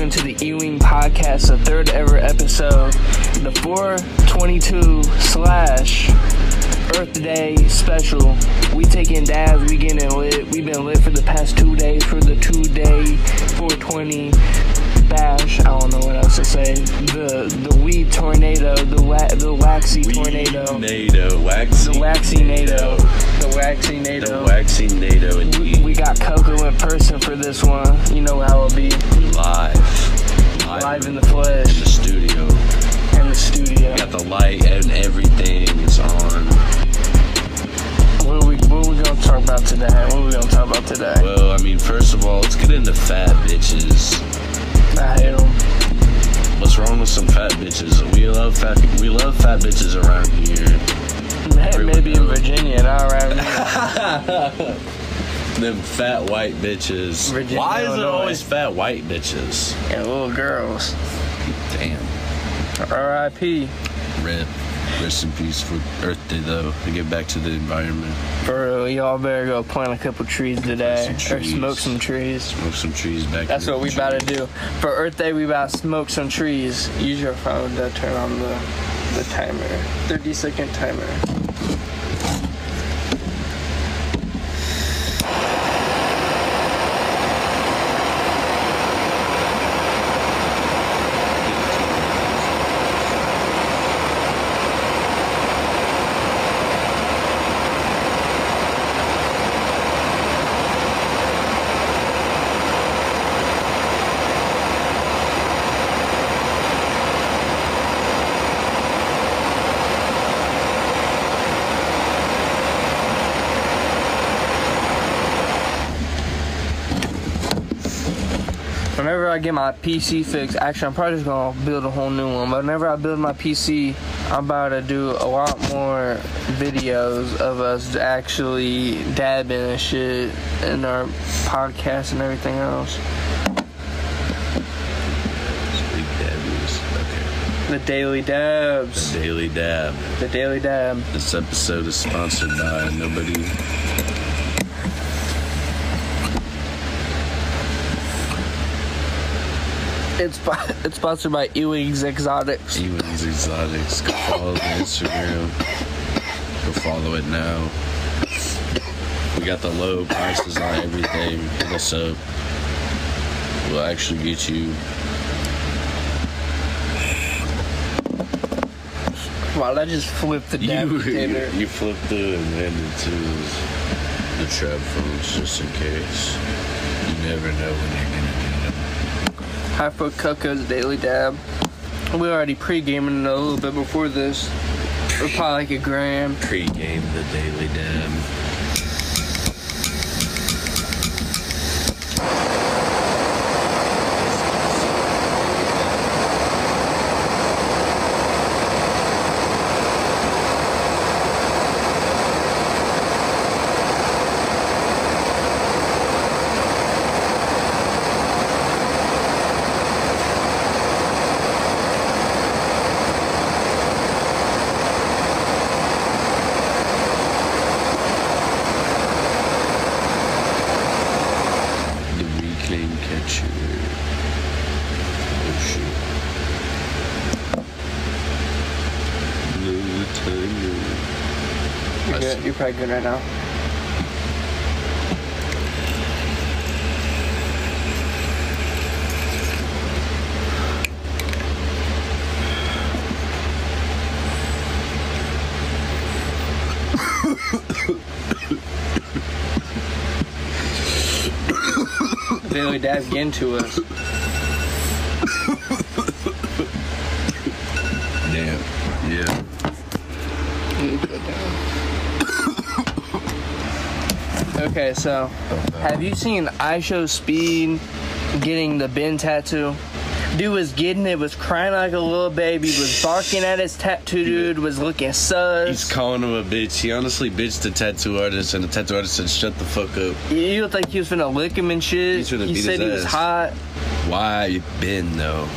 Welcome to the Ewing Podcast, the third ever episode, the 422 slash Earth Day special. We taking dabs, we getting lit. We've been lit for the past two days for the two day 420 bash. I don't know what else to say. The the weed tornado, the wa- the waxy tornado, NATO, waxy. the waxy NATO, the waxy The NATO. waxy NATO We, indeed. we got Coco in person for this one. You know how it'll be live. live in the flesh. in the studio. in the studio. We Got the light and everything is on. What are we what are we gonna talk about today? What are we gonna talk about today? Well, I mean, first of all, let's get into fat bitches. I hate them. What's wrong with some fat bitches? We love fat. We love fat bitches around here. Maybe in. Virginia, not around here. Them fat white bitches. Virginia, Why is it Illinois. always fat white bitches? and little girls. Damn. R.I.P. Rip. Rest in peace for Earth Day, though. To get back to the environment. Bro, y'all better go plant a couple trees today, Some or smoke some trees. Smoke some trees back. That's what we about to do. For Earth Day, we about to smoke some trees. Use your phone to turn on the the timer. 30 second timer. Whenever I get my PC fixed, actually, I'm probably just gonna build a whole new one. But whenever I build my PC, I'm about to do a lot more videos of us actually dabbing and shit in our podcast and everything else. Okay. The Daily Dabs. The Daily Dab. The Daily Dab. This episode is sponsored by nobody. It's it's sponsored by Ewing's Exotics. Ewing's Exotics. Go follow the Instagram. Go follow it now. We got the low prices on everything. Hit us up. We'll actually get you. Wow, I just flipped the dab You, you flip through and handed to the trap phones just in case. You never know when you're gonna need them. For Coco's Daily Dab. We already pre-gaming a little bit before this. We're probably like a gram. Pre-game the daily dab. The reclaim catcher. Oh shit. Blow the timer. You're, I good. You're right now. Daily Dab get into us. Damn. Yeah. Okay, so have you seen IShowSpeed getting the Ben tattoo? Dude was getting it, was crying like a little baby, was barking at his tattoo dude, was looking sus. He's calling him a bitch. He honestly bitched the tattoo artist, and the tattoo artist said, "Shut the fuck up." You looked like he was finna lick him and shit. He's finna he beat said his he was hot. Why Ben though?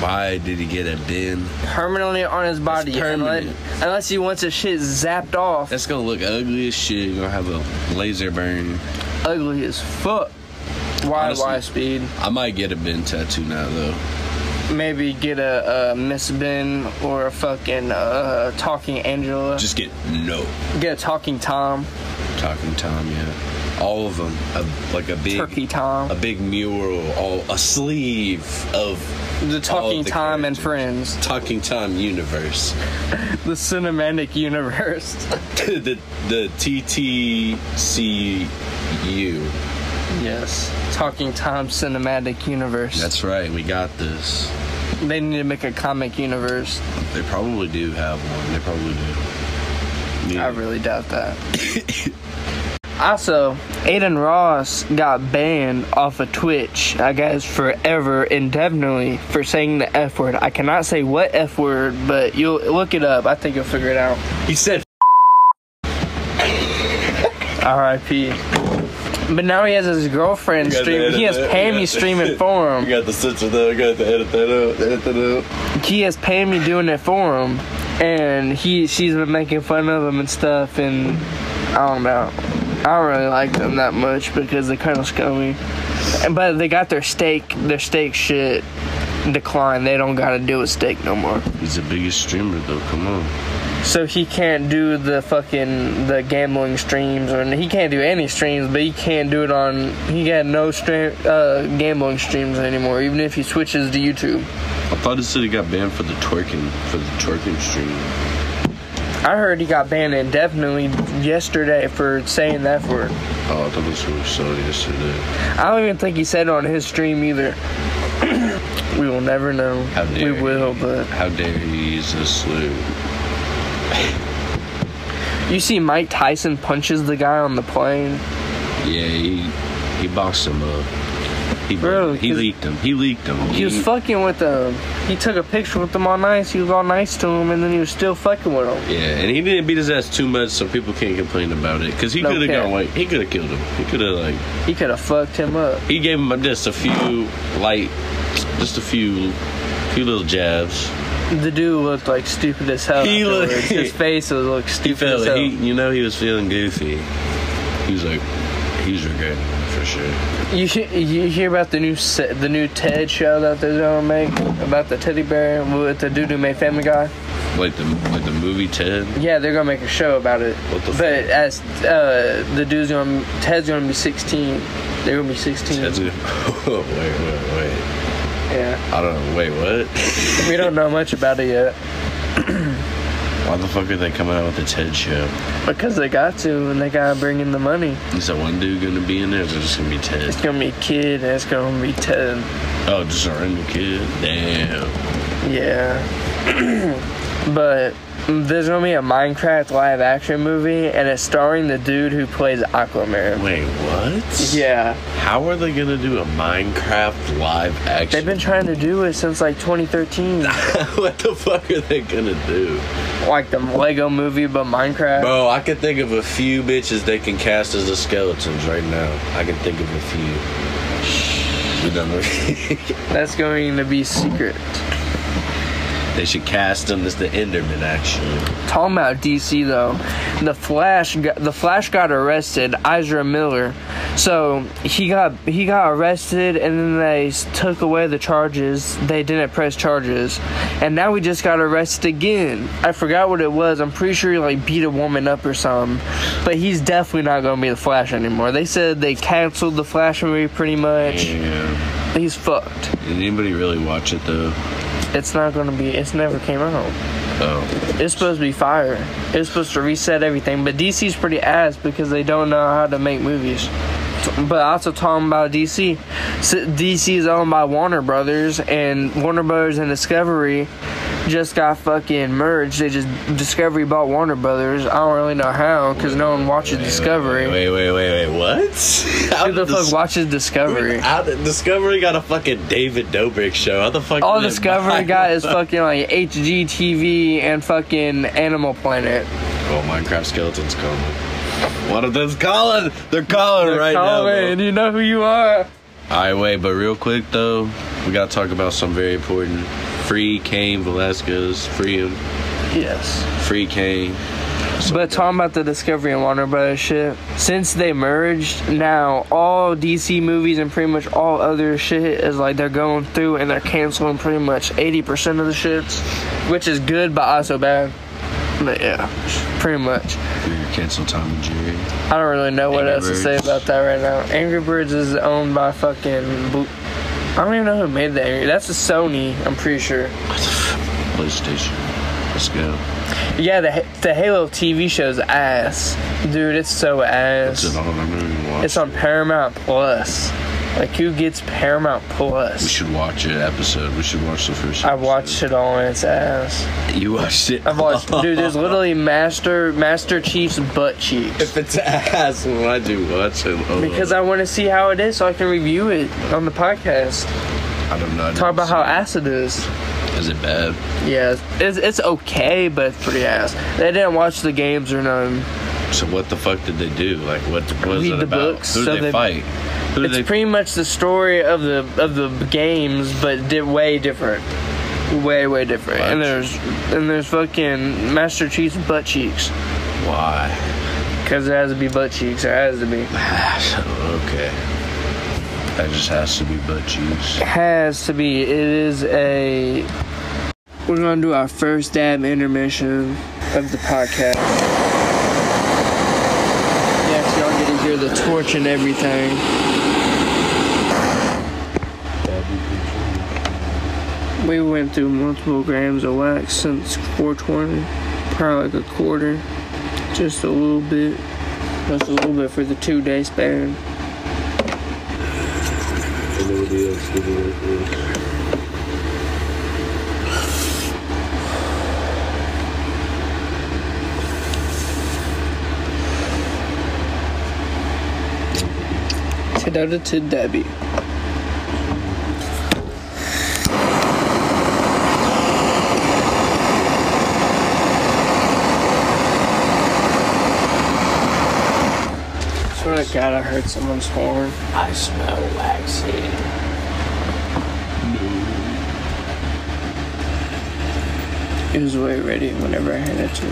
Why did he get a Ben? Permanently on his body. permanent. Unless, unless he wants his shit zapped off. That's gonna look ugly as shit. You're gonna have a laser burn. ugly as fuck. Why Honestly. why speed? I might get a Ben tattoo now though. Maybe get a, a Miss Ben or a fucking uh, talking Angela. Just get no get a talking Tom, talking Tom. Yeah, all of them. A, like a big turkey Tom, a big mural, all a sleeve of the talking the Tom and friends, Talking Tom universe. the cinematic universe. the the TTCU. yes, talking Tom cinematic universe. That's right. We got this. they need to make a comic universe. They probably do have one. They probably do. Yeah. I really doubt that. also, Adin Ross got banned off of Twitch, I guess, forever, indefinitely, for saying the F word. I cannot say what F word, but you'll look it up. I think you'll figure it out. He said R.I.P. But now he has his girlfriend You streaming. He has that. Pammy streaming for him. got the censor though. I got to edit that out. Edit that out. he has Pammy doing it for him, and he she's been making fun of him and stuff. And I don't know, I don't really like them that much because they're kind of scummy. And- But they got their Stake, their Stake shit declined. They don't got to do with Stake no more. He's the biggest streamer though. Come on. So he can't do the fucking the gambling streams, or he can't do any streams. But he can't do it on. He got no stream uh, gambling streams anymore, even if he switches to YouTube. I thought it said he got banned for the twerking for the twerking stream. I heard he got banned indefinitely yesterday for saying that word. Oh, I thought this was saw yesterday. I don't even think he said it on his stream either. we will never know. How dare we will, he. but How dare he use this slur? you see, Mike Tyson punches the guy on the plane. Yeah, he he boxed him up. He Bro, he leaked him. He leaked him. He was fucking with them. He took a picture with them all nice. He was all nice to him, and then he was still fucking with him. Yeah, and he didn't beat his ass too much, so people can't complain about it. Cause he No could have gone like he could have killed him. He could have like He could have fucked him up. he gave him just a few light, just a few, few little jabs. The dude looked like stupid as hell. He looked- His face looked He stupid felt as hell. he, you know, he was feeling goofy. He was like, he was regretting for sure. You you hear about the new the new TED show that they're gonna make about the teddy bear with the dude who made Family Guy? Like the like the movie Ted. Yeah, they're gonna make a show about it. What the But as uh, the dude's gonna Ted's gonna be 16. They're gonna be 16. Ted's gonna, wait, wait, wait. Yeah, I don't know. Wait, what? we don't know much about it yet Why the fuck are they coming out with a Ted show? because they got to and they gotta bring in the money. Is that one dude gonna be in there? Or is it just gonna be Ted? It's gonna be a kid and it's gonna be Ted. Oh, just a random kid. Damn. Yeah. but there's gonna be a Minecraft live action movie and it's starring the dude who plays Aquaman. Wait, what? Yeah. How are they gonna do a Minecraft live action? They've been trying to do it since like 2013. what the fuck are they gonna do? like the Lego movie, but Minecraft. Bro, I can think of a few bitches they can cast as the skeletons right now. I can think of a few. That's going to be secret. They should cast him as the Enderman, actually. Talking about DC though, the Flash, got, the Flash got arrested. Ezra Miller, so he got he got arrested, and then they took away the charges. They didn't press charges, and now we just got arrested again. I forgot what it was. I'm pretty sure he like beat a woman up or something, but he's definitely not gonna be the Flash anymore. They said they canceled the Flash movie pretty much. Yeah. He's fucked. Did anybody really watch it though? It's not gonna be. It's never came out. Oh. It's supposed to be fire. It's supposed to reset everything, but DC's pretty ass because they don't know how to make movies. But also talking about DC, DC is owned by Warner Brothers, and Warner Brothers and Discovery just got fucking merged. They just Discovery bought Warner Brothers. I don't really know how because no one watches Discovery. Wait, wait, wait, wait. What? How Who the did fuck watches Discovery? Discovery got a fucking David Dobrik show? How the fuck? All Discovery got is fucking like HGTV and fucking Animal Planet. Oh, Minecraft skeletons coming. What are they calling? They're calling right now. Colin, bro. you know who you are. Alright, wait, but real quick though, we gotta talk about something very important. Free Cain Velasquez. Free him. Yes. Free Cain. But talking about the Discovery and Warner Brothers shit, since they merged, now all DC movies and pretty much all other shit is like they're going through and they're canceling pretty much 80% of the shits, which is good but also bad. But yeah, pretty much. Cancel Tom and Jerry. I don't really know what Angry else to say about that right now. Angry Birds is owned by fucking. Bo- I don't even know who made that. Angry. That's a Sony. I'm pretty sure. PlayStation. Let's go. Yeah, the the Halo TV show's ass, dude. It's so ass. It's on. I'm not even watching. It's on Paramount Plus. Like who gets Paramount Plus? We should watch it episode. We should watch the first. I watched it all and it's ass. You watched it. I've watched, dude. There's literally Master Master Chief's butt cheeks. If it's ass, why do watch it? Because I want to see how it is, so I can review it on the podcast. I don't know. I Talk about how ass it is. Is it bad? Yeah, it's, it's okay, but it's pretty ass. They didn't watch the games or none. So what the fuck did they do? Like what? was Read it the about? books, Who so did they, they- fight? Who It's they? pretty much the story of the of the games, but di- way different. Way way different. And there's and there's fucking Master Chief's butt cheeks. Why? Cause it has to be butt cheeks. It has to be. okay. That just has to be butt cheeks. Has to be. It is a. We're gonna do our first dab intermission of the podcast. Yes, y'all get to hear the torch and everything. We went through multiple grams of wax since 420, probably like a quarter, just a little bit, just a little bit for the two day span. Today to Debbie. Swear to God, I heard someone's horn. I smell waxy. It was way ready whenever I had it to.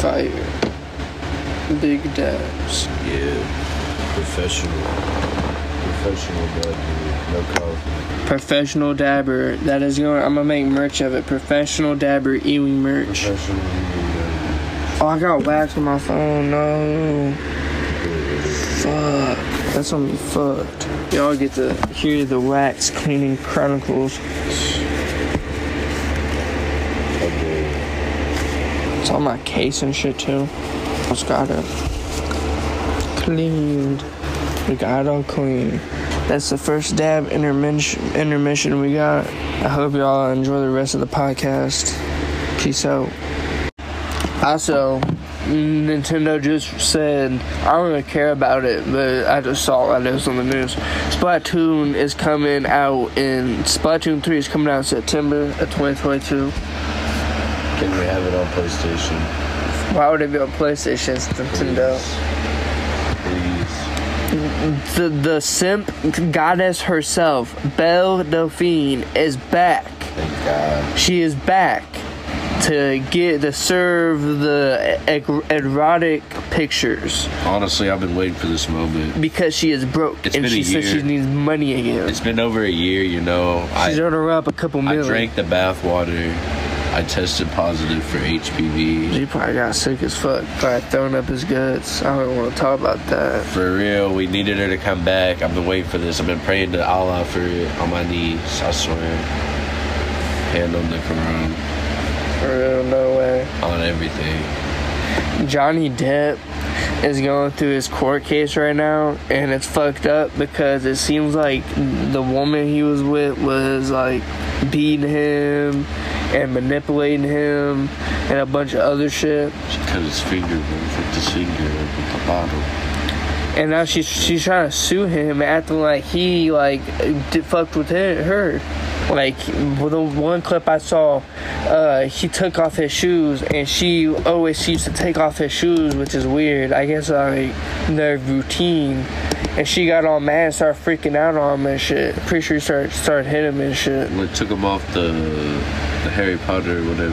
Fire. Big dabs. Yeah. Professional. Professional dabber. No coffee. Professional dabber. That is going. I'm gonna make merch of it. Professional dabber Ewing merch. Professional. Oh, I got wax on my phone. No. Fuck. That's gonna be fucked. Y'all get to hear the wax cleaning chronicles. It's on my case and shit too. Just got it cleaned. We got it all clean. That's the first dab intermission intermission we got. I hope y'all enjoy the rest of the podcast. Peace out. Also, Nintendo just said I don't really care about it, but I just saw that it was on the news. Splatoon is coming out in Splatoon 3 is coming out in September of 2022. Can we have it on PlayStation? Why would it be on PlayStation? It's Nintendo. Please. The the simp goddess herself, Belle Delphine, is back. Thank God. She is back to get to serve the erotic pictures Honestly, I've been waiting for this moment. because she is broke It's and been a she says year. she needs money again. It's been over a year, you know. She's I, on her up a couple million. I million. drank the bath water. I tested positive for HPV. He probably got sick as fuck by throwing up his guts. I don't want to talk about that. For real, we needed her to come back. I've been waiting for this. I've been praying to Allah for it on my knees. I swear. Hand on the Quran, For real, no way. on everything. Johnny Depp is going through his court case right now, and it's fucked up because it seems like the woman he was with was like beating him and manipulating him and a bunch of other shit. She cut his finger. Flicked his finger with the bottle. And now she's she's trying to sue him, acting like he like did fucked with her. Like with the one clip I saw, uh, he took off his shoes, and she always used to take off his shoes, which is weird. I guess like their routine. And she got all mad, and started freaking out on him and shit. Pretty sure he started started hitting him and shit. Like, took him off the, the Harry Potter, whatever,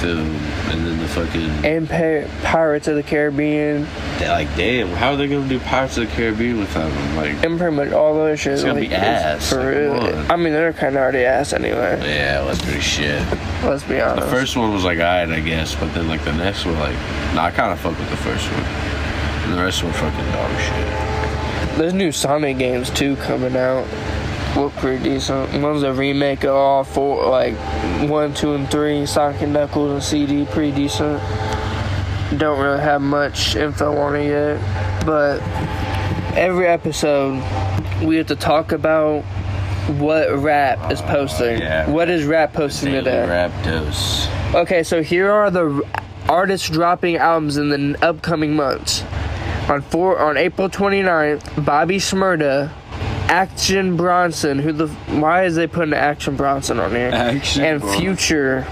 film, and then the fucking and Pir- Pirates of the Caribbean, they're like, damn, how are they gonna do Pirates of the Caribbean without him? Like, and pretty much all those shit. It's gonna like, be ass, For like, real. I mean, they're kind of already ass anyway. yeah, let's pretty shit. Let's be honest. The first one was like alright, I guess, but then like the next one, like, nah, I kind of fuck with the first one, and the rest were fucking dog shit. There's new Sonic games too coming out. Look pretty decent. One's a remake of all four, like one, two, and three. Sonic and Knuckles and CD, pretty decent. Don't really have much info on it yet, but every episode we have to talk about what rap is posting. yeah. What is rap posting Daily today? rap dose. Okay, so here are the artists dropping albums in the upcoming months. On four on April 29th, Bobby Shmurda, Action Bronson, who the why is they putting Action Bronson on here? Action and Bronson. Future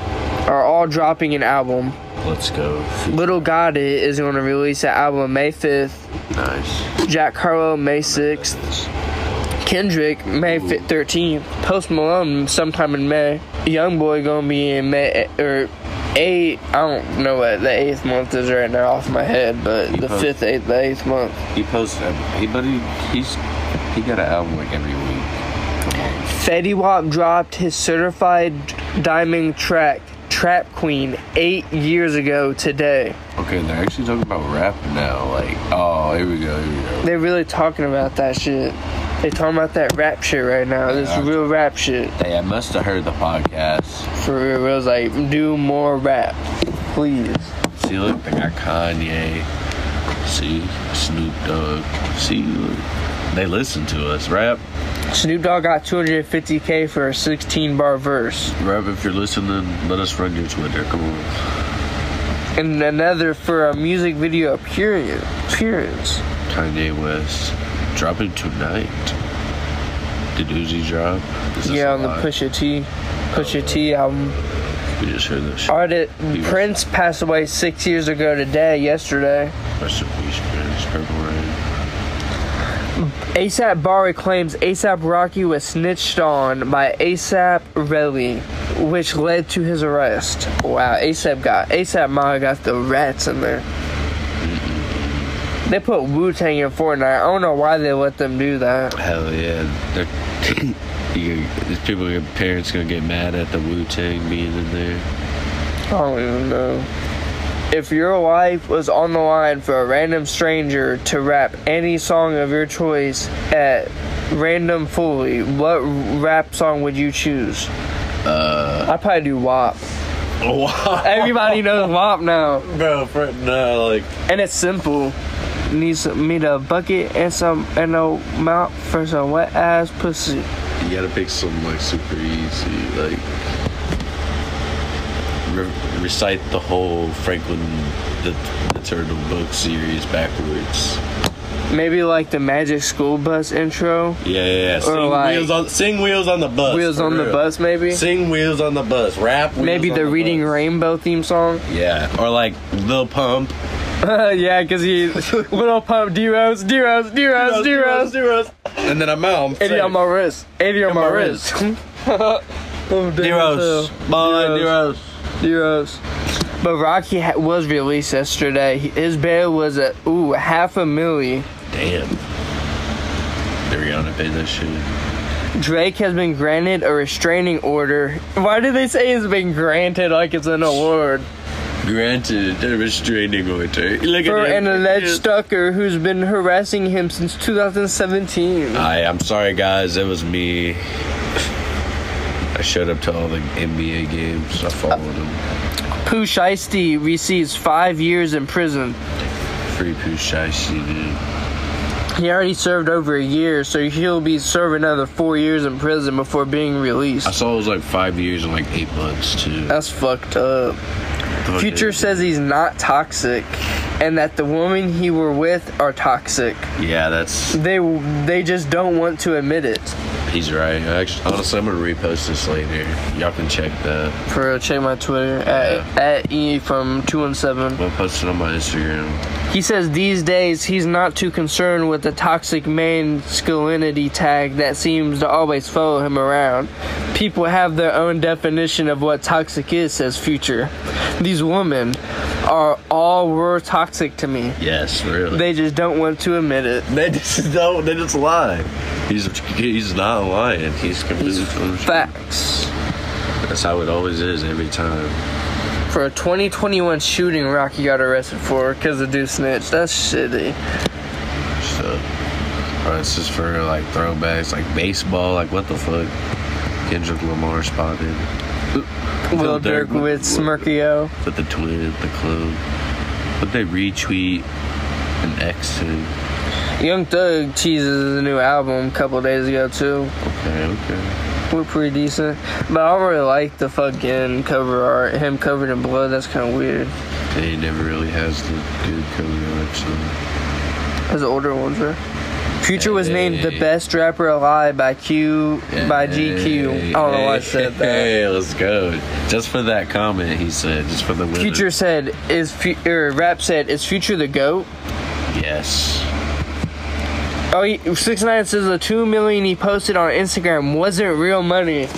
are all dropping an album. Let's go. Little Gotti is going to release an album May 5th. Nice. Jack Harlow May 6th. Kendrick May fi- 13th. Post Malone sometime in May. Young Boy gonna be in May or eight. I don't know what the eighth month is right now off my head, but the post- fifth, eighth, the eighth month. He posts, he but he he's he got an album like every week. Fetty Wap dropped his certified diamond track Trap Queen eight years ago today. Okay, they're actually talking about rap now. Like, oh, here we go, here we go. They're really talking about that shit. They talking about that rap shit right now. This Yeah. real rap shit. Hey, I must have heard the podcast. For real, it was like do more rap, please. See, look, they got Kanye. See, Snoop Dogg. See, look, they listen to us. Rap, Snoop Dogg got 250k for a 16 bar verse. rap. If you're listening, let us run your Twitter. Come on. And another for a music video appearance. Kanye West dropping tonight. Did Uzi drop? Yeah, on the? Pusha T. Pusha T oh. album. We just heard that shit. Artist, was- Prince passed away six years ago today, yesterday. Rest in peace, Prince. Purple Rain. ASAP Bari claims ASAP Rocky was snitched on by ASAP Relly, which led to his arrest. Wow, ASAP got ASAP Ma got the rats in there. They put Wu Tang in Fortnite. I don't know why they let them do that. Hell yeah. They're, you, these people, your parents gonna get mad at the Wu Tang being in there. I don't even know. If your life was on the line for a random stranger to rap any song of your choice at random fully, what rap song would you choose? Uh, I'd probably do WAP. wow. Everybody knows WAP now. Bro, for, no, like, And it's simple. Needs me a bucket and some and a mouth for some wet ass pussy. you gotta pick some, like, super easy, like, re- recite the whole Franklin the, the Turtle book series backwards. Maybe like the Magic School Bus intro. Yeah, yeah, yeah. Sing, like- wheels on, sing Wheels on the Bus. Wheels on the bus, maybe. Sing Wheels on the Bus. Rap Wheels Maybe on the Reading Bus. Rainbow theme song. Yeah, or like Lil Pump. yeah, because he little pump D Rose, D Rose, D Rose, D Rose, D Rose. And then I'm out. I'm 80 safe. on my wrist. 80 on my my wrist. D-Rose. Bye, D-Rose. D-Rose. But Rocky ha- was released yesterday. His bail was at ooh half a milli. Damn. They Rihanna paid that shit. Drake has been granted a restraining order. Why do they say it's been granted like it's an award? Granted, a restraining order. Look For an alleged stalker who's been harassing him since 2017. Hi, I'm sorry, guys. It was me. I showed up to all the NBA games. I followed him. Pooh Shiesty receives five years in prison. Free Pooh Shiesty, dude. He already served over a year, so he'll be serving another four years in prison before being released. I saw it was like five years and like eight months, too. That's fucked up. Oh, Future says he's not toxic, and that the women he were with are toxic. Yeah, that's. They they just don't want to admit it. He's right. Actually, honestly, I'm gonna repost this later. Y'all can check that. For check my Twitter at at e from two one seven. I'm gonna post it on my Instagram. He says these days he's not too concerned with the toxic masculinity tag that seems to always follow him around. People have their own definition of what toxic is, says Future. These women are all were toxic to me. Yes, really. They just don't want to admit it. They just don't. They just lie. He's he's not lying. He's completely full. Facts. That's how it always is every time. For a 2021 shooting, Rocky got arrested for because the dude snitched. That's shitty. So, it's just for like throwbacks, like baseball. Like what the fuck? Kendrick Lamar spotted Will Dirk with Smirkio. with the twin, the clone. But they retweet an X him. Young Thug teases a new album a couple days ago too. Okay, okay. We're pretty decent, but I don't really like the fucking cover art. Him covered in blood. That's kind of weird. He never really has the good cover art, so. As the older ones are. Future was named the best rapper alive by Q by GQ. I don't know why I said that. Hey, let's go. Just for that comment, he said. Just for the winner. Future said is or rap said is Future the goat? Yes. Oh, he, six nine says the two million he posted on Instagram wasn't real money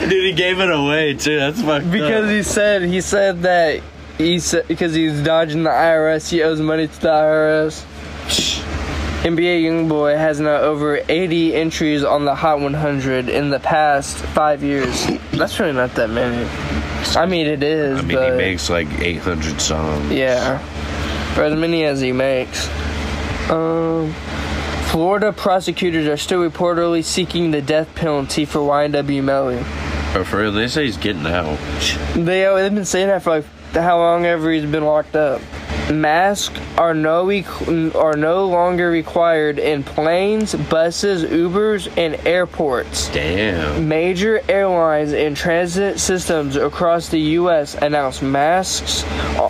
Dude, he gave it away too. That's fucked because up. he said he said that he said because he's dodging the IRS. He owes money to the IRS. NBA YoungBoy has now over 80 entries on the Hot 100 in the past five years. That's really not that many. I mean, it is, I mean, he makes like 800 songs. yeah, for as many as he makes. Um, Florida prosecutors are still reportedly seeking the death penalty for YNW Melly. But for real, they say he's getting out. They they've been saying that for like how long ever he's been locked up. Masks are no are no longer required in planes, buses, Ubers, and airports. Damn. Major airlines and transit systems across the U.S. announced masks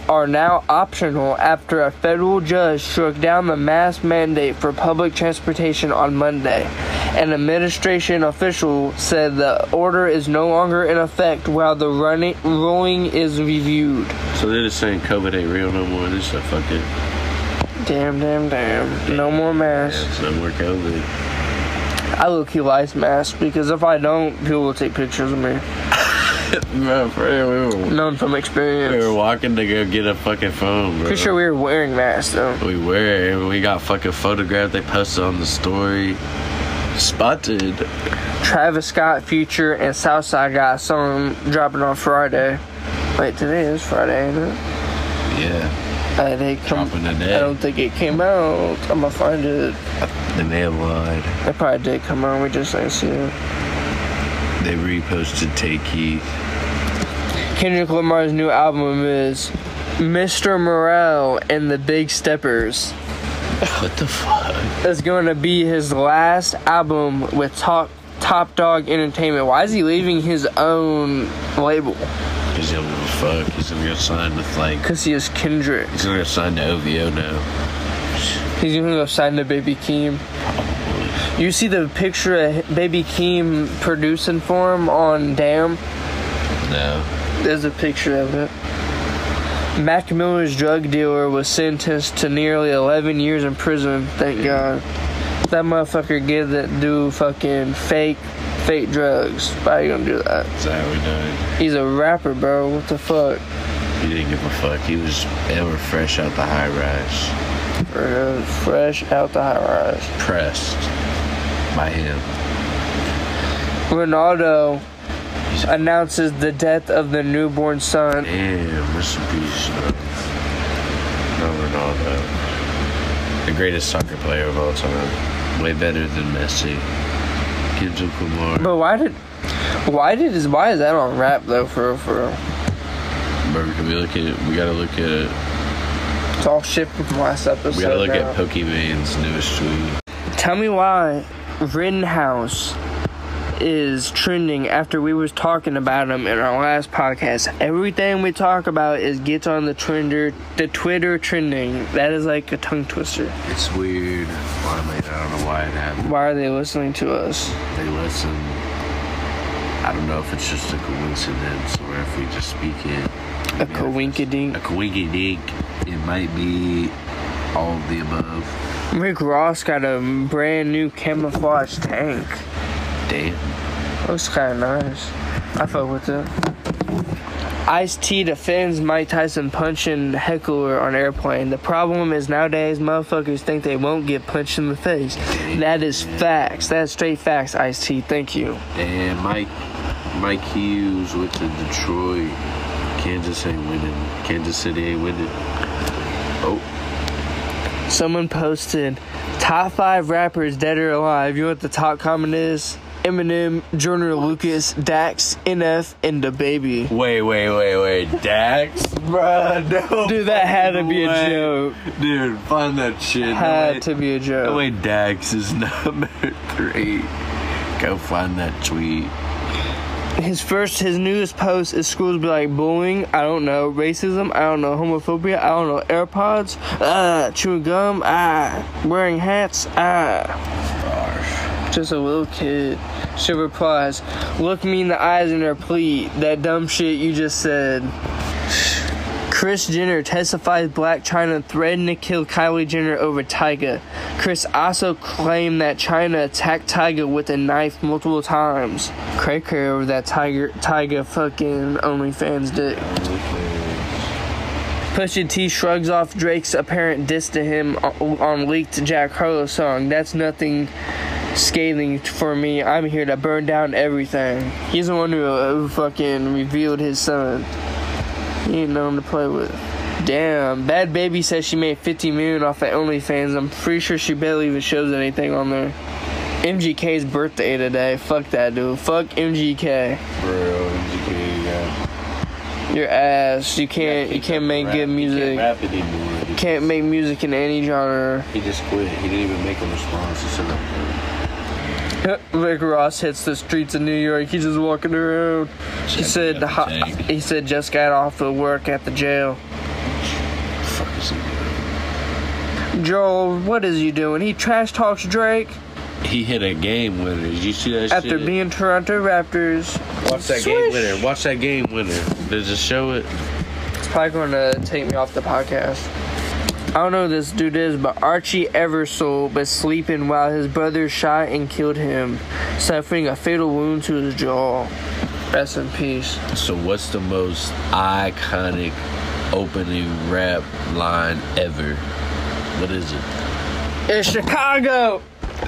are now optional after a federal judge struck down the mask mandate for public transportation on Monday. An administration official said the order is no longer in effect while the running, ruling is reviewed. So they're just saying COVID ain't real no more. This said, fuck it. Damn, damn, damn. No more masks. no more COVID. I look key likes masks because if I don't, people will take pictures of me. Bro, for real, we were, Known from experience. we were walking to go get a fucking phone, bro. Pretty sure we were wearing masks though. We were, we got fucking photographed. They posted on the story. Spotted. Travis Scott, Future, and Southside got a song dropping on Friday. Wait, today is Friday, ain't it? Yeah. Uh, they come. Dropping I don't think it came out. I'm gonna find it. They may have lied. It probably did come out. We just ain't see it. They reposted Take Keith. Kendrick Lamar's new album is Mr. Morale and the Big Steppers. What the fuck? It's going to be his last album with Top Top Dawg Entertainment. Why is he leaving his own label? He's gonna give a fuck. He's gonna go sign with like. Cause he is Kendrick. He's gonna go sign to OVO now. He's gonna go sign to Baby Keem. You see the picture of Baby Keem producing for him on Damn? No. There's a picture of it. Mac Miller's drug dealer was sentenced to nearly 11 years in prison. Thank God. That motherfucker get that dude fucking fake, fake drugs. Why you gonna do that? Is that how we done? He's a rapper, bro. What the fuck? He didn't give a fuck. He was ever fresh out the high rise. Fresh out the high rise. Pressed by him. Ronaldo announces the death of the newborn son. Damn, rest in peace. No, Ronaldo. The greatest soccer player of all time. Way better than Messi. Kendrick Lamar. But why did, why did his, why is that on rap though? For real, for real. Can we look at it? We gotta look at It's all shit from last episode. we gotta look now. at Pokemon's newest tweet. Tell me why Rittenhouse is trending after we was talking about him in our last podcast. Everything we talk about is gets on the trender, the Twitter trending. That is like a tongue twister. It's weird. Why I I don't know why it happened. Why are they listening to us? They listen. I don't know if it's just a coincidence or if we just speak it. A coinkadink. A coinky dink. It might be all of the above. Rick Ross got a brand new camouflage tank. Damn. Looks oh, kind of nice. I fuck with it. Ice T defends Mike Tyson punching heckler on airplane. The problem is nowadays motherfuckers think they won't get punched in the face. That is facts. That's straight facts, Ice T. Thank you. And Mike Mike Hughes with the Detroit. Kansas ain't winning. Kansas City ain't winning. Oh, Someone posted top five rappers dead or alive. You know what the top comment is? Eminem, Joyner Lucas, Dax, NF, and the baby. wait, wait, wait, wait. Dax, bruh, no. Dude, that had to be a joke. Dude, find that shit. No Had way- to be a No joke. way Dax is number three. Go find that tweet. His first, his newest post is schools be like bullying. I don't know racism. I don't know homophobia. I don't know AirPods. Ah, chewing gum. Ah, wearing hats. Ah. Just a little kid. She replies, "Look me in the eyes and repeat that dumb shit you just said." Kris Jenner testifies Blac Chyna threatened to kill Kylie Jenner over Tyga. Kris also claimed that Chyna attacked Tyga with a knife multiple times. Cray cray over that Tiger Tyga fucking OnlyFans dick. Pusha T shrugs off Drake's apparent diss to him on, on leaked Jack Harlow song. That's nothing scathing for me. I'm here to burn down everything. He's the one who, uh, who fucking revealed his son. He ain't nothing to play with. Damn, Bhad Bhabie says she made 50 million off of OnlyFans. I'm pretty sure she barely even shows anything on there. MGK's birthday today. Fuck that dude. Fuck MGK. Bro, MGK, yeah. Your ass. You can't. You can't make good He music. can't rap anymore. Can't make music in any genre. he just quit. He didn't even make a response. He said, Rick Ross hits the streets of New York. He's just walking around. He said. the He said just got off of work at the jail. fuck is he doing? Joel, what is he doing? He trash talks Drake He hit a game winner. Did you see that after shit? being Toronto Raptors. Watch that Swish. game winner. Watch that game winner. Does it show it? It's probably going to take me off the podcast. I don't know who this dude is, but Archie Eversole was sleeping while his brother shot and killed him, suffering a fatal wound to his jaw. Rest in peace. So what's the most iconic opening rap line ever? What is it? It's Chicago!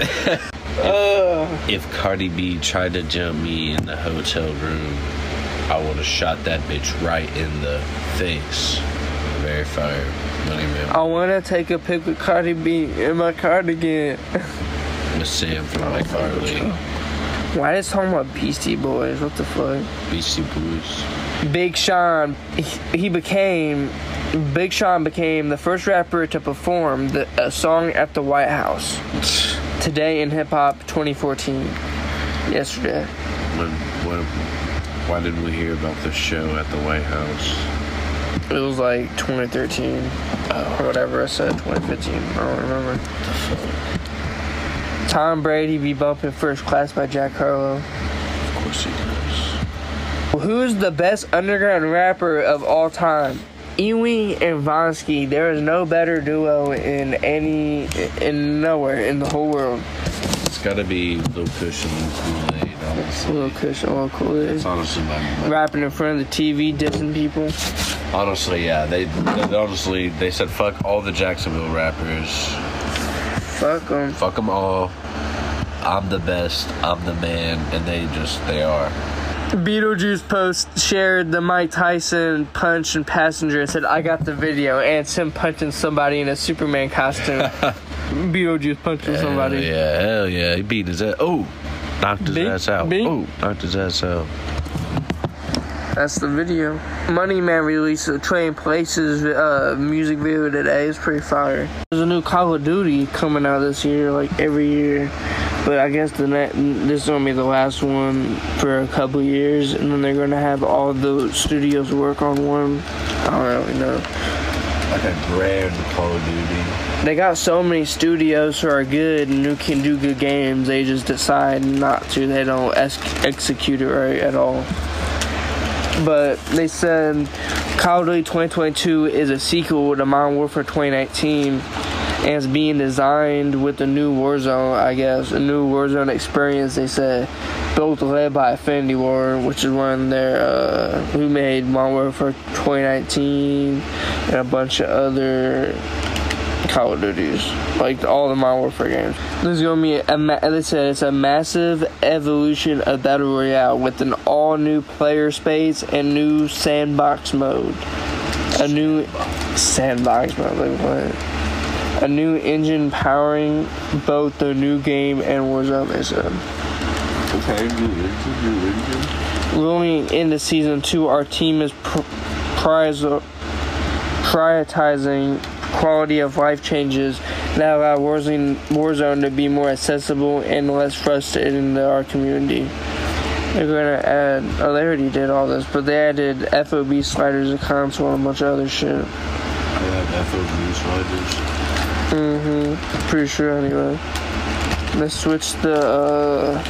uh, If Cardi B tried to jump me in the hotel room, I would have shot that bitch right in the face. Very fire. Money man. I want to take a pic with Cardi B in my cardigan. With Sam from iCarly. Why is talking about Beastie Boys? What the fuck? Beastie Boys. Big Sean, he, he became, Big Sean became the first rapper to perform the, a song at the White House. Today in hip hop 2014. Yesterday. When, when, why didn't we hear about the show at the White House? It was like 2013 uh, or whatever I said, 2015. I don't remember. Tom Brady be bumping first class by Jack Harlow. Of course he does. Who's the best underground rapper of all time? Ewing and Vonsky. There is no better duo in any, in nowhere in the whole world. It's gotta be Lil Kush and Lil Kool-Aid, honestly. Little Kush, all cool. It's honestly my, my Rapping in front of the TV, dissing people. Honestly, yeah, they, they honestly they said fuck all the Jacksonville rappers, Fuck them. fuck them all. I'm the best, I'm the man, and they just they are. Beetlejuice post shared the Mike Tyson punch and passenger and said, I got the video. And it's him punching somebody in a Superman costume. Beetlejuice punching somebody. Yeah, hell yeah, he beat his ass. Oh, knocked his Beat- ass out. beat- Oh, knocked his ass out. That's the video. Money Man released a Train Places uh, music video today. It's pretty fire. There's a new Call of Duty coming out this year, like every year. But I guess the net, this is gonna be the last one for a couple years, and then they're gonna have all the studios work on one. I don't really know. Like a grand Call of Duty. They got so many studios who are good and who can do good games. They just decide not to. They don't ex- execute it right at all. But they said Call of Duty 2022 is a sequel to Modern Warfare 2019 and it's being designed with the new Warzone, I guess, a new Warzone experience. They said built led by Infinity Ward, which is one of their uh, who made Modern Warfare 2019 and a bunch of other Call of Duties, like all the Modern Warfare games. This is gonna be a, ma- they said it's a massive evolution of Battle Royale with an all new player space and new sandbox mode. A new sandbox mode. Like what? A new engine powering both the new game and Warzone. They said. Um, okay, new engine, new engine. Rolling into season two, our team is pr- prize- prioritizing quality of life changes that allow Warzone, Warzone to be more accessible and less frustrating to our community. They're gonna add. Oh, they already did all this, but they added FOV sliders, a console, and a bunch of other shit. They have FOV sliders. Mm-hmm. Pretty sure anyway. They switched the uh,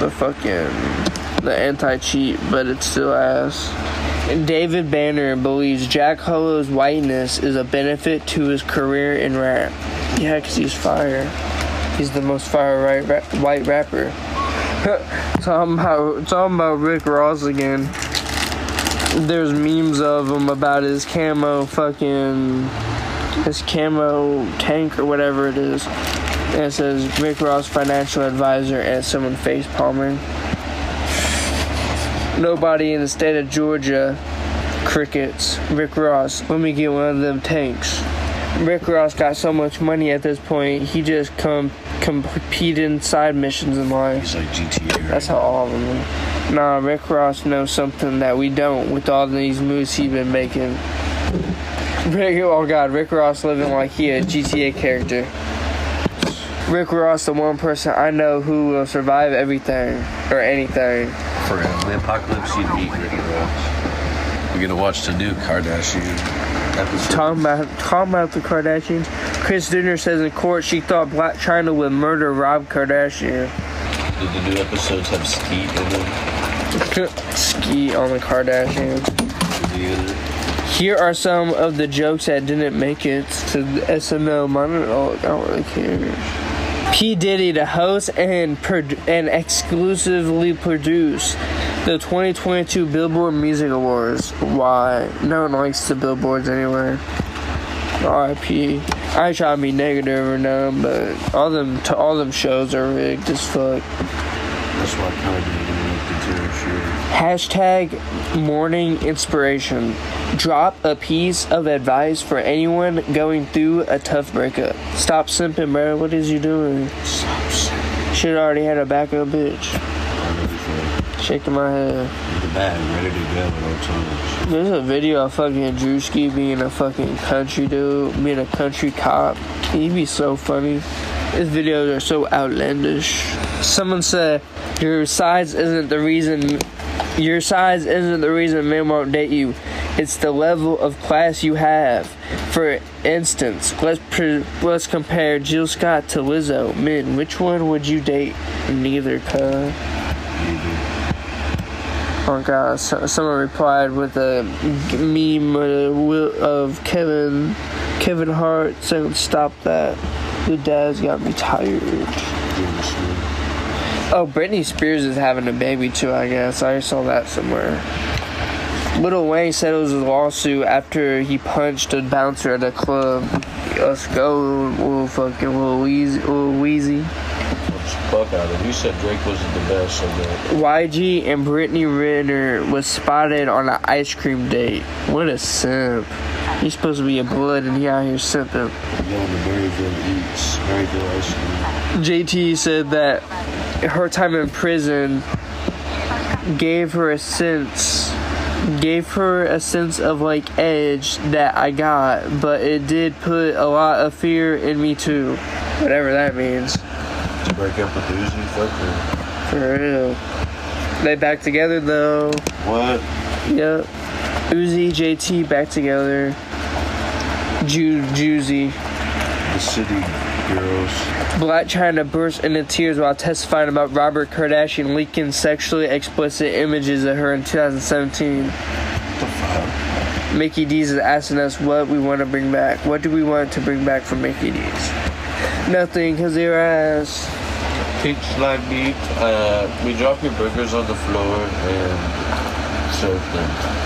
the fucking the anti-cheat, but it's still ass. David Banner believes Jack Harlow's whiteness is a benefit to his career in rap. Yeah, 'cause he's fire. He's the most fire right rap, white rapper. talking about talking about Rick Ross again. There's memes of him about his camo fucking his camo tank or whatever it is. And it says Rick Ross financial advisor and someone face palming. Nobody in the state of Georgia crickets. Rick Ross, let me get one of them tanks. Rick Ross got so much money at this point, he just come competing side missions in life. He's like GTA, right? That's how all of them are. Nah, Rick Ross knows something that we don't with all these moves he's been making. Rick, oh god, Rick Ross living like he a GTA character. Rick Ross, the one person I know who will survive everything or anything. For the apocalypse, you'd meet Ricky Ross. We're gonna watch the new Kardashian episode. Talking about talking about the Kardashians. Kris Jenner says in court she thought Blac Chyna would murder Rob Kardashian. Did the new episodes have Skeet in them? Ski on the Kardashians. Did the other? Here are some of the jokes that didn't make it to the SNL. Know, I don't really care. P. Diddy to host and and exclusively produce the 2022 Billboard Music Awards. Why? No one likes the billboards anyway. R.I.P. I trying to be negative or nothing, but all them t- all them shows are rigged as fuck. That's why Kanye Hashtag morning inspiration. Drop a piece of advice for anyone going through a tough breakup. Stop simping, bro. What is you doing? Stop saying Should already had a backup bitch. Shaking my head. The bag, ready to go at all times. There's a video of fucking Drewski being a fucking country dude, being a country cop. He'd be so funny. His videos are so outlandish. Someone said your size isn't the reason. Your size isn't the reason men won't date you. It's the level of class you have. For instance, let's pre- let's compare Jill Scott to Lizzo. Men, which one would you date? Neither, cuz. Oh god, someone replied with a meme uh, of Kevin Kevin Hart saying, Stop that. The dad's got me tired. Oh, Britney Spears is having a baby too, I guess. I saw that somewhere. Lil Wayne settles his lawsuit after he punched a bouncer at a club. Let's go, little fucking little Weezy. Little Weezy. Fuck out of it. You said Drake wasn't the best, so. YG and Brittany Renner was spotted on an ice cream date. What a simp. He's supposed to be a blood and he out here simping. Going to Maryville Eats. Maryville Ice Cream. JT said that her time in prison gave her a sense gave her a sense of like edge that I got, but it did put a lot of fear in me too. Whatever that means. To break up with Uzi? Fuck. For real. They back together though. What? Yep. Uzi, JT back together. Ju Juicy. The city girls. Blac Chyna burst into tears while testifying about Robert Kardashian leaking sexually explicit images of her in 2017. What the fuck? Mickey D's is asking us what we want to bring back. What do we want to bring back from Mickey D's? Nothing, because they're ass. Pink slime meat. Uh, we drop your burgers on the floor and serve them.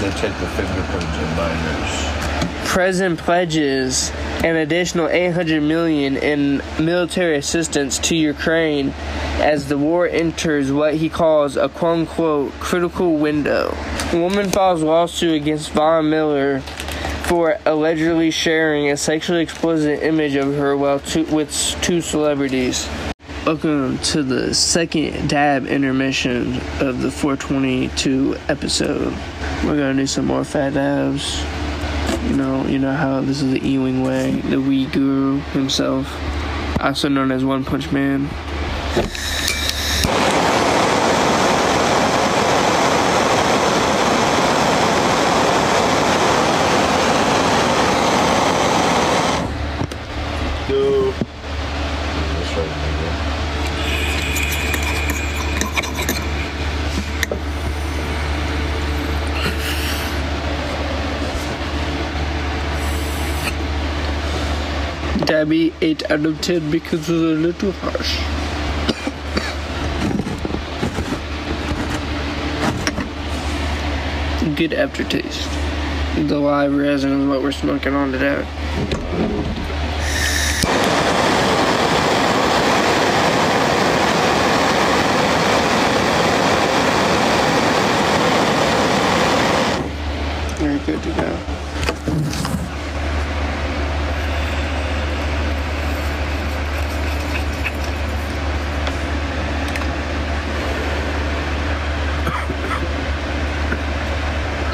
They take the fingerprints and minors. President pledges an additional 800 million in military assistance to Ukraine as the war enters what he calls a quote unquote critical window. A woman files lawsuit against Von Miller for allegedly sharing a sexually explicit image of her while two, with two celebrities. Welcome to the second dab intermission of the 422 episode. We're gonna do some more fat dabs. You know, you know how this is the Ewing way, the Wee Guru himself, also known as One Punch Man. No. That's right, nigga. Dabby 8 out of 10 because it's a little harsh. Good aftertaste. The live resin is what we're smoking on today. Very good to go.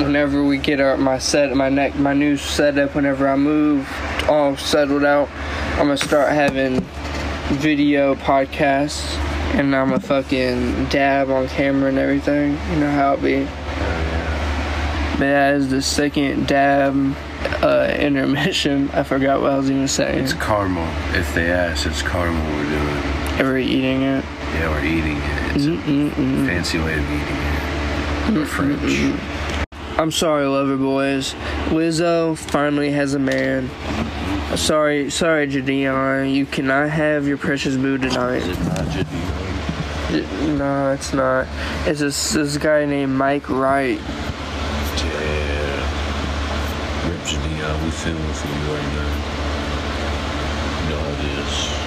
whenever we get our my set my neck my new setup whenever I move all settled out I'm gonna start having video podcasts and I'm a fucking dab on camera and everything you know how it be but that is the second dab uh, intermission I forgot what I was even saying It's caramel. If they ask, it's caramel we're doing. ever eating it Yeah, we're eating it. It's Mm-mm-mm. a fancy way of eating it. We're French. I'm sorry, lover boys. Lizzo finally has a man. Sorry, sorry, Jadion. You cannot have your precious boo Is tonight. it not Jadine? No, it's not. It's this, this guy named Myke Wright. Yeah. Rip Jadine, we feeling for you right now. You know how it is.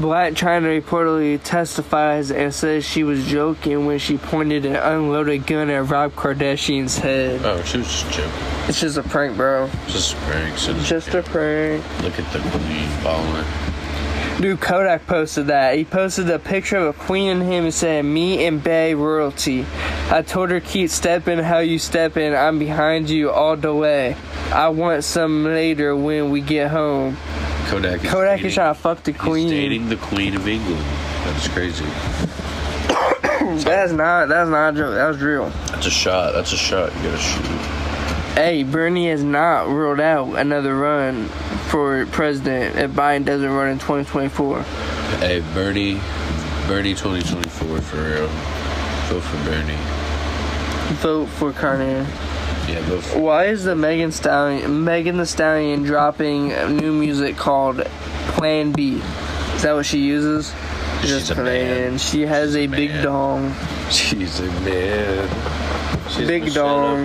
Blac Chyna reportedly testifies and says she was joking when she pointed an unloaded gun at Rob Kardashian's head. Oh, she was just joking. It's just a prank, bro. Just a prank. So Just a prank. Look at the queen balling. Dude, Kodak posted that. He posted a picture of a queen and him and said, Me and Bay royalty. I told her, keep stepping how you stepping. I'm behind you all the way. I want some later when we get home. Kodak is Kodak is trying to fuck the He's queen. dating the queen of England. That's crazy. That's not, that's not a joke. That was real. That's a shot. That's a shot. You gotta shoot. Hey, Bernie has not ruled out another run for president if Biden doesn't run in 2024. Hey, Bernie. Bernie 2024 for real. Vote for Bernie. Vote for Kanye. Yeah. Why is the Megan Stallion Megan Thee Stallion dropping new music called Plan B? Is that what she uses? She's a playing. man. She has a big man. dong. She's a man. She's Big dong.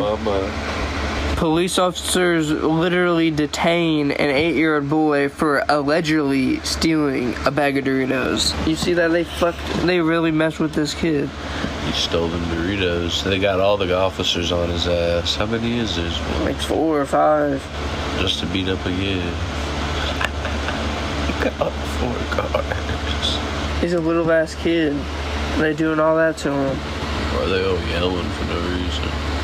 Police officers literally detain an eight-year-old boy for allegedly stealing a bag of Doritos. You see that they fucked? They really messed with this kid. He stole them Doritos. They got all the officers on his ass. How many is this? man? Like four or five. Just to beat up a kid. got four cars. He's a little ass kid. They doing all that to him. Why are they all yelling for no reason?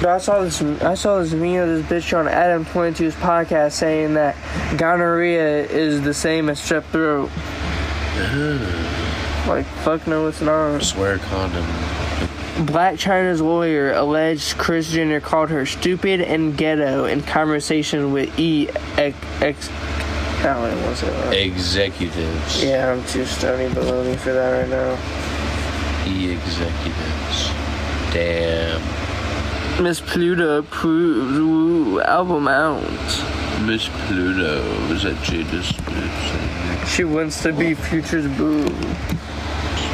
But I saw this. I saw this video of this bitch on Adam 22's podcast saying that gonorrhea is the same as strep throat. Like fuck no, it's not. Swear condom. Blac Chyna's lawyer alleged Kris Jenner called her stupid and ghetto in conversation with E. X, X, Alan was it? Uh, Executives. yeah, I'm too stony baloney for that right now. E executives. Damn. Miss Pluto approves. Album out. Miss Pluto is that Jada Smith? She wants to be Future's boo.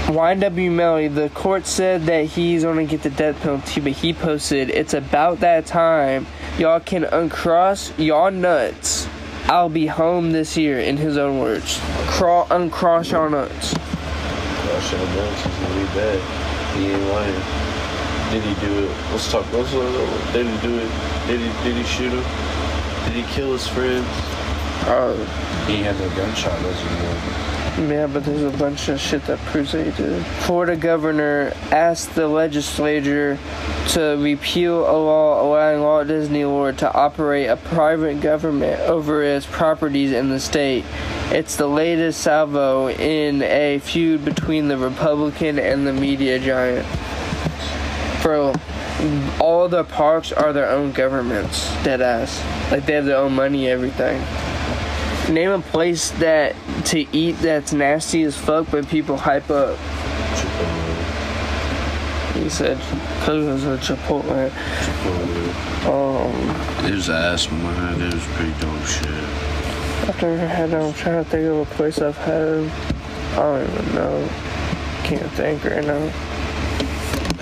YNW Melly, the court said that he's gonna get the death penalty, but he posted, It's about that time. Y'all can uncross y'all nuts. I'll be home this year, in his own words. Craw- uncross y'all nuts. Gosh, I know he's gonna be bad. He ain't lying. Did he do it? Let's talk. Let's, uh, did he do it? Did he? Did he shoot him? Did he kill his friends? Uh, He had no gunshot reservoir. yeah, but there's a bunch of shit that proves that he did. Florida governor asked the legislature to repeal a law allowing Walt Disney World to operate a private government over its properties in the state. It's the latest salvo in a feud between the Republican and the media giant. Bro, all the parks are their own governments, dead ass. Like they have their own money, everything. Name a place that to eat that's nasty as fuck, but people hype up. He said, "Cause it was a Chipotle." Um, It was ass mine. It was pretty dumb shit. I've never had. I'm trying to think of a place I've had. I don't even know. Can't think right now.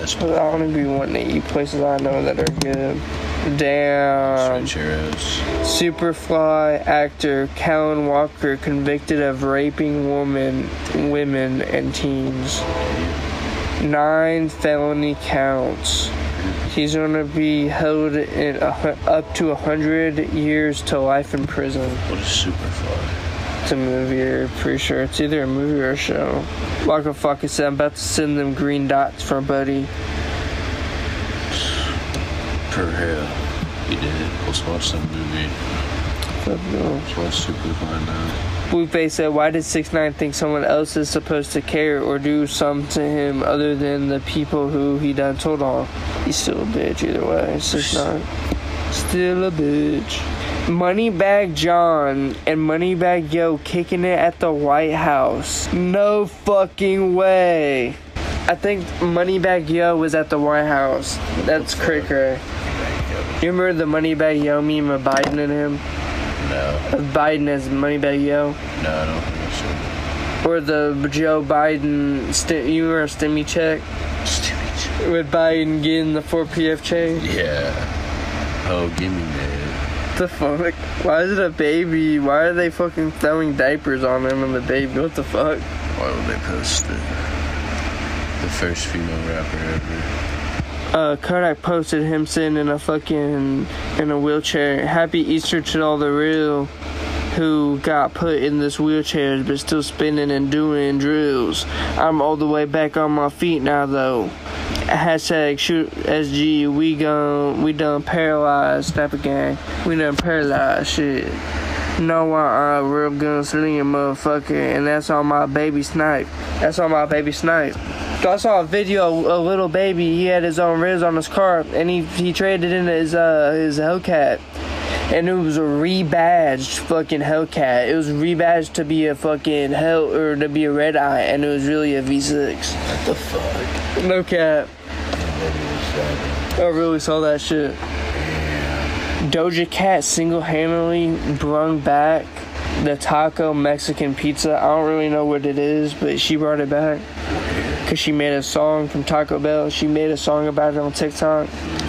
That's I want to be wanting to eat places I know that are good. Damn. Superfly actor Kaalan Walker convicted of raping women, women and teens. Nine felony counts. He's gonna be held in up to a hundred years to life in prison. What is Superfly? It's a movie, or pretty sure it's either a movie or a show. Like a fucking said, I'm about to send them green dots for Buddy. Per hell. He did. Let's watch that movie. Let's watch Superfly now. Blueface said, "Why did Six Nine think someone else is supposed to care or do something to him other than the people who he done told on? He's still a bitch either way. Six Nine, still a bitch." Moneybag John and Moneybagg Yo kicking it at the White House. No fucking way. I think Moneybagg Yo was at the White House. That's cray cray. You remember the Moneybagg Yo meme of Biden and him? No. Of Biden as Moneybagg Yo? No, I don't think so. Or the Joe Biden, st- you remember stimmy check with Biden getting the 4 PF Chang's? Yeah. Oh, give me that. What the fuck? Why is it a baby? Why are they fucking throwing diapers on him and the baby? What the fuck? Why would they post it? The first female rapper ever. Uh, Kodak posted him sitting in a fucking in a wheelchair. Happy Easter to all the real who got put in this wheelchair but still spinning and doing drills. I'm all the way back on my feet now though. Hashtag shoot SG. We gon' we done paralyzed. Snap a gang. We done paralyzed shit. No, uh, uh, real gunslinger motherfucker, and that's on my baby snipe. That's on my baby snipe. I saw a video, of a little baby, he had his own Riz on his car, and he he traded in his uh his Hellcat, and it was a rebadged fucking Hellcat. It was rebadged to be a fucking Hell or to be a Red Eye, and it was really a V6. What the fuck? No cap. I really saw that shit. Doja Cat single-handedly brung back the taco Mexican pizza. I don't really know what it is, but she brought it back because she made a song from Taco Bell. She made a song about it on TikTok.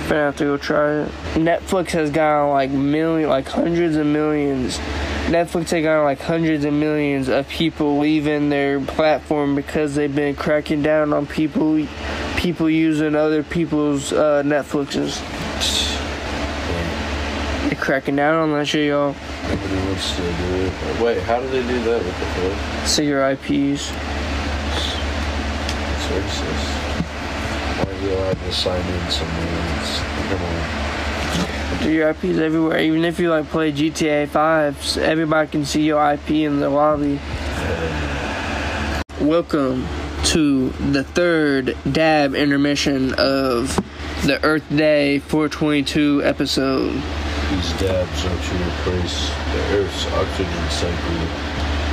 Gonna have to go try it. Netflix has gotten like million, like hundreds of millions. Netflix has gotten like hundreds of millions of people leaving their platform because they've been cracking down on people, people using other people's uh, Netflixes. They're cracking down on that shit, y'all. Nobody wants to do it. Wait, how do they do that? with the fuck? See your IPs. It's racist. Why are you allowed to sign in somewhere? Come on. Do your IPs everywhere. Even if you like play GTA 5, everybody can see your IP in the lobby. Welcome to the third dab intermission of the Earth Day 422 episode. These dabs are to replace the Earth's oxygen cycle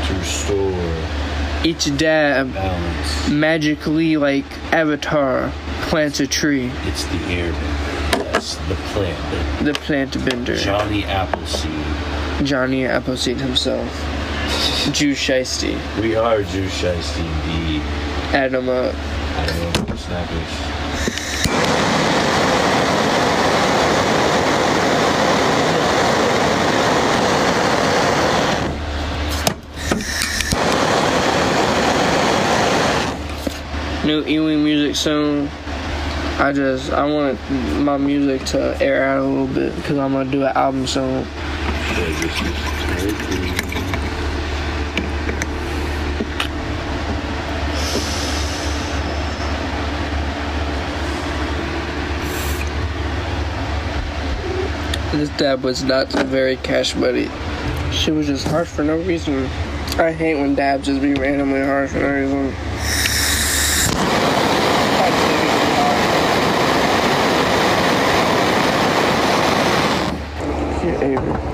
to restore Each dab balance. magically, like Avatar, plants a tree. It's the airman. Yes, the plant. The plant bender. Johnny Appleseed. Johnny Appleseed himself. Jew Shiesty. We are Jew Shiesty indeed. Add him up. Know, snappers. New Ewing music soon. I just I want my music to air out a little bit because I'm gonna do an album soon. This dab was not very cash money. She was just harsh for no reason. I hate when dabs just be randomly harsh for no reason. Shit, Avery.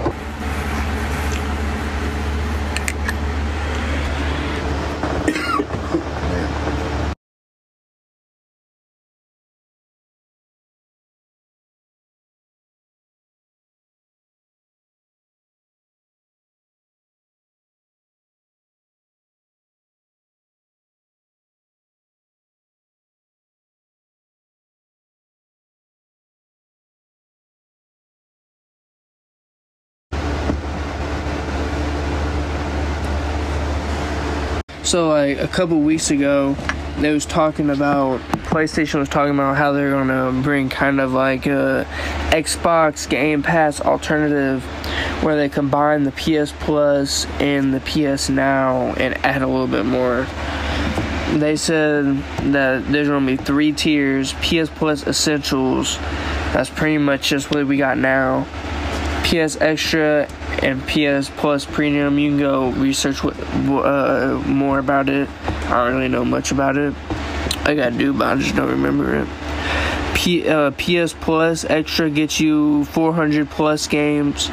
So like a couple weeks ago, they was talking about PlayStation was talking about how they're gonna bring kind of like a Xbox Game Pass alternative where they combine the PS Plus and the PS Now and add a little bit more. They said that there's gonna be three tiers: PS Plus Essentials. That's pretty much just what we got now. PS Extra and PS Plus Premium. You can go research what, uh, more about it. I don't really know much about it. I gotta do, but I just don't remember it. P, uh, PS Plus Extra gets you 400 plus games.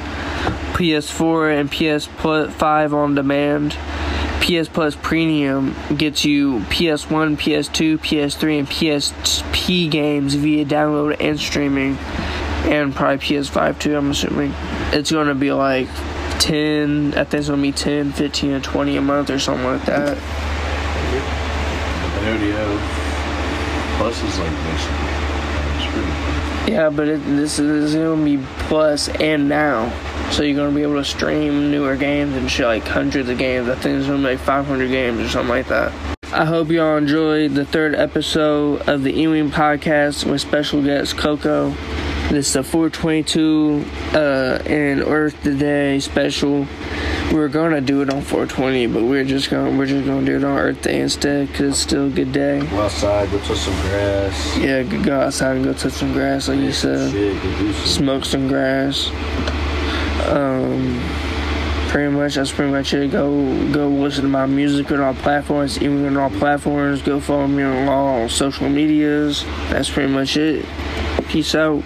PS4 and PS Plus 5 on demand. PS Plus Premium gets you PS1, PS2, PS3, and PSP games via download and streaming and probably PS5 too. I'm assuming it's gonna be like 10. I think it's gonna be 10, 15, or 20 a month or something like that. They already have. Plus is like. Yeah, but it, this is gonna be plus and now, so you're gonna be able to stream newer games and shit like hundreds of games. I think it's gonna be like 500 games or something like that. I hope y'all enjoyed the third episode of the Ewing podcast with special guest Coco. This is a 422 uh, and Earth Day special. We are gonna do it on 420, but we're just gonna we're just gonna do it on Earth Day instead because it's still a good day. Go outside, go touch some grass. Yeah, go outside and go touch some grass, like you said. Shit, some. smoke some grass. Um, pretty much that's pretty much it. Go go listen to my music on all platforms, even on all platforms. Go follow me on all social medias. That's pretty much it. Peace out.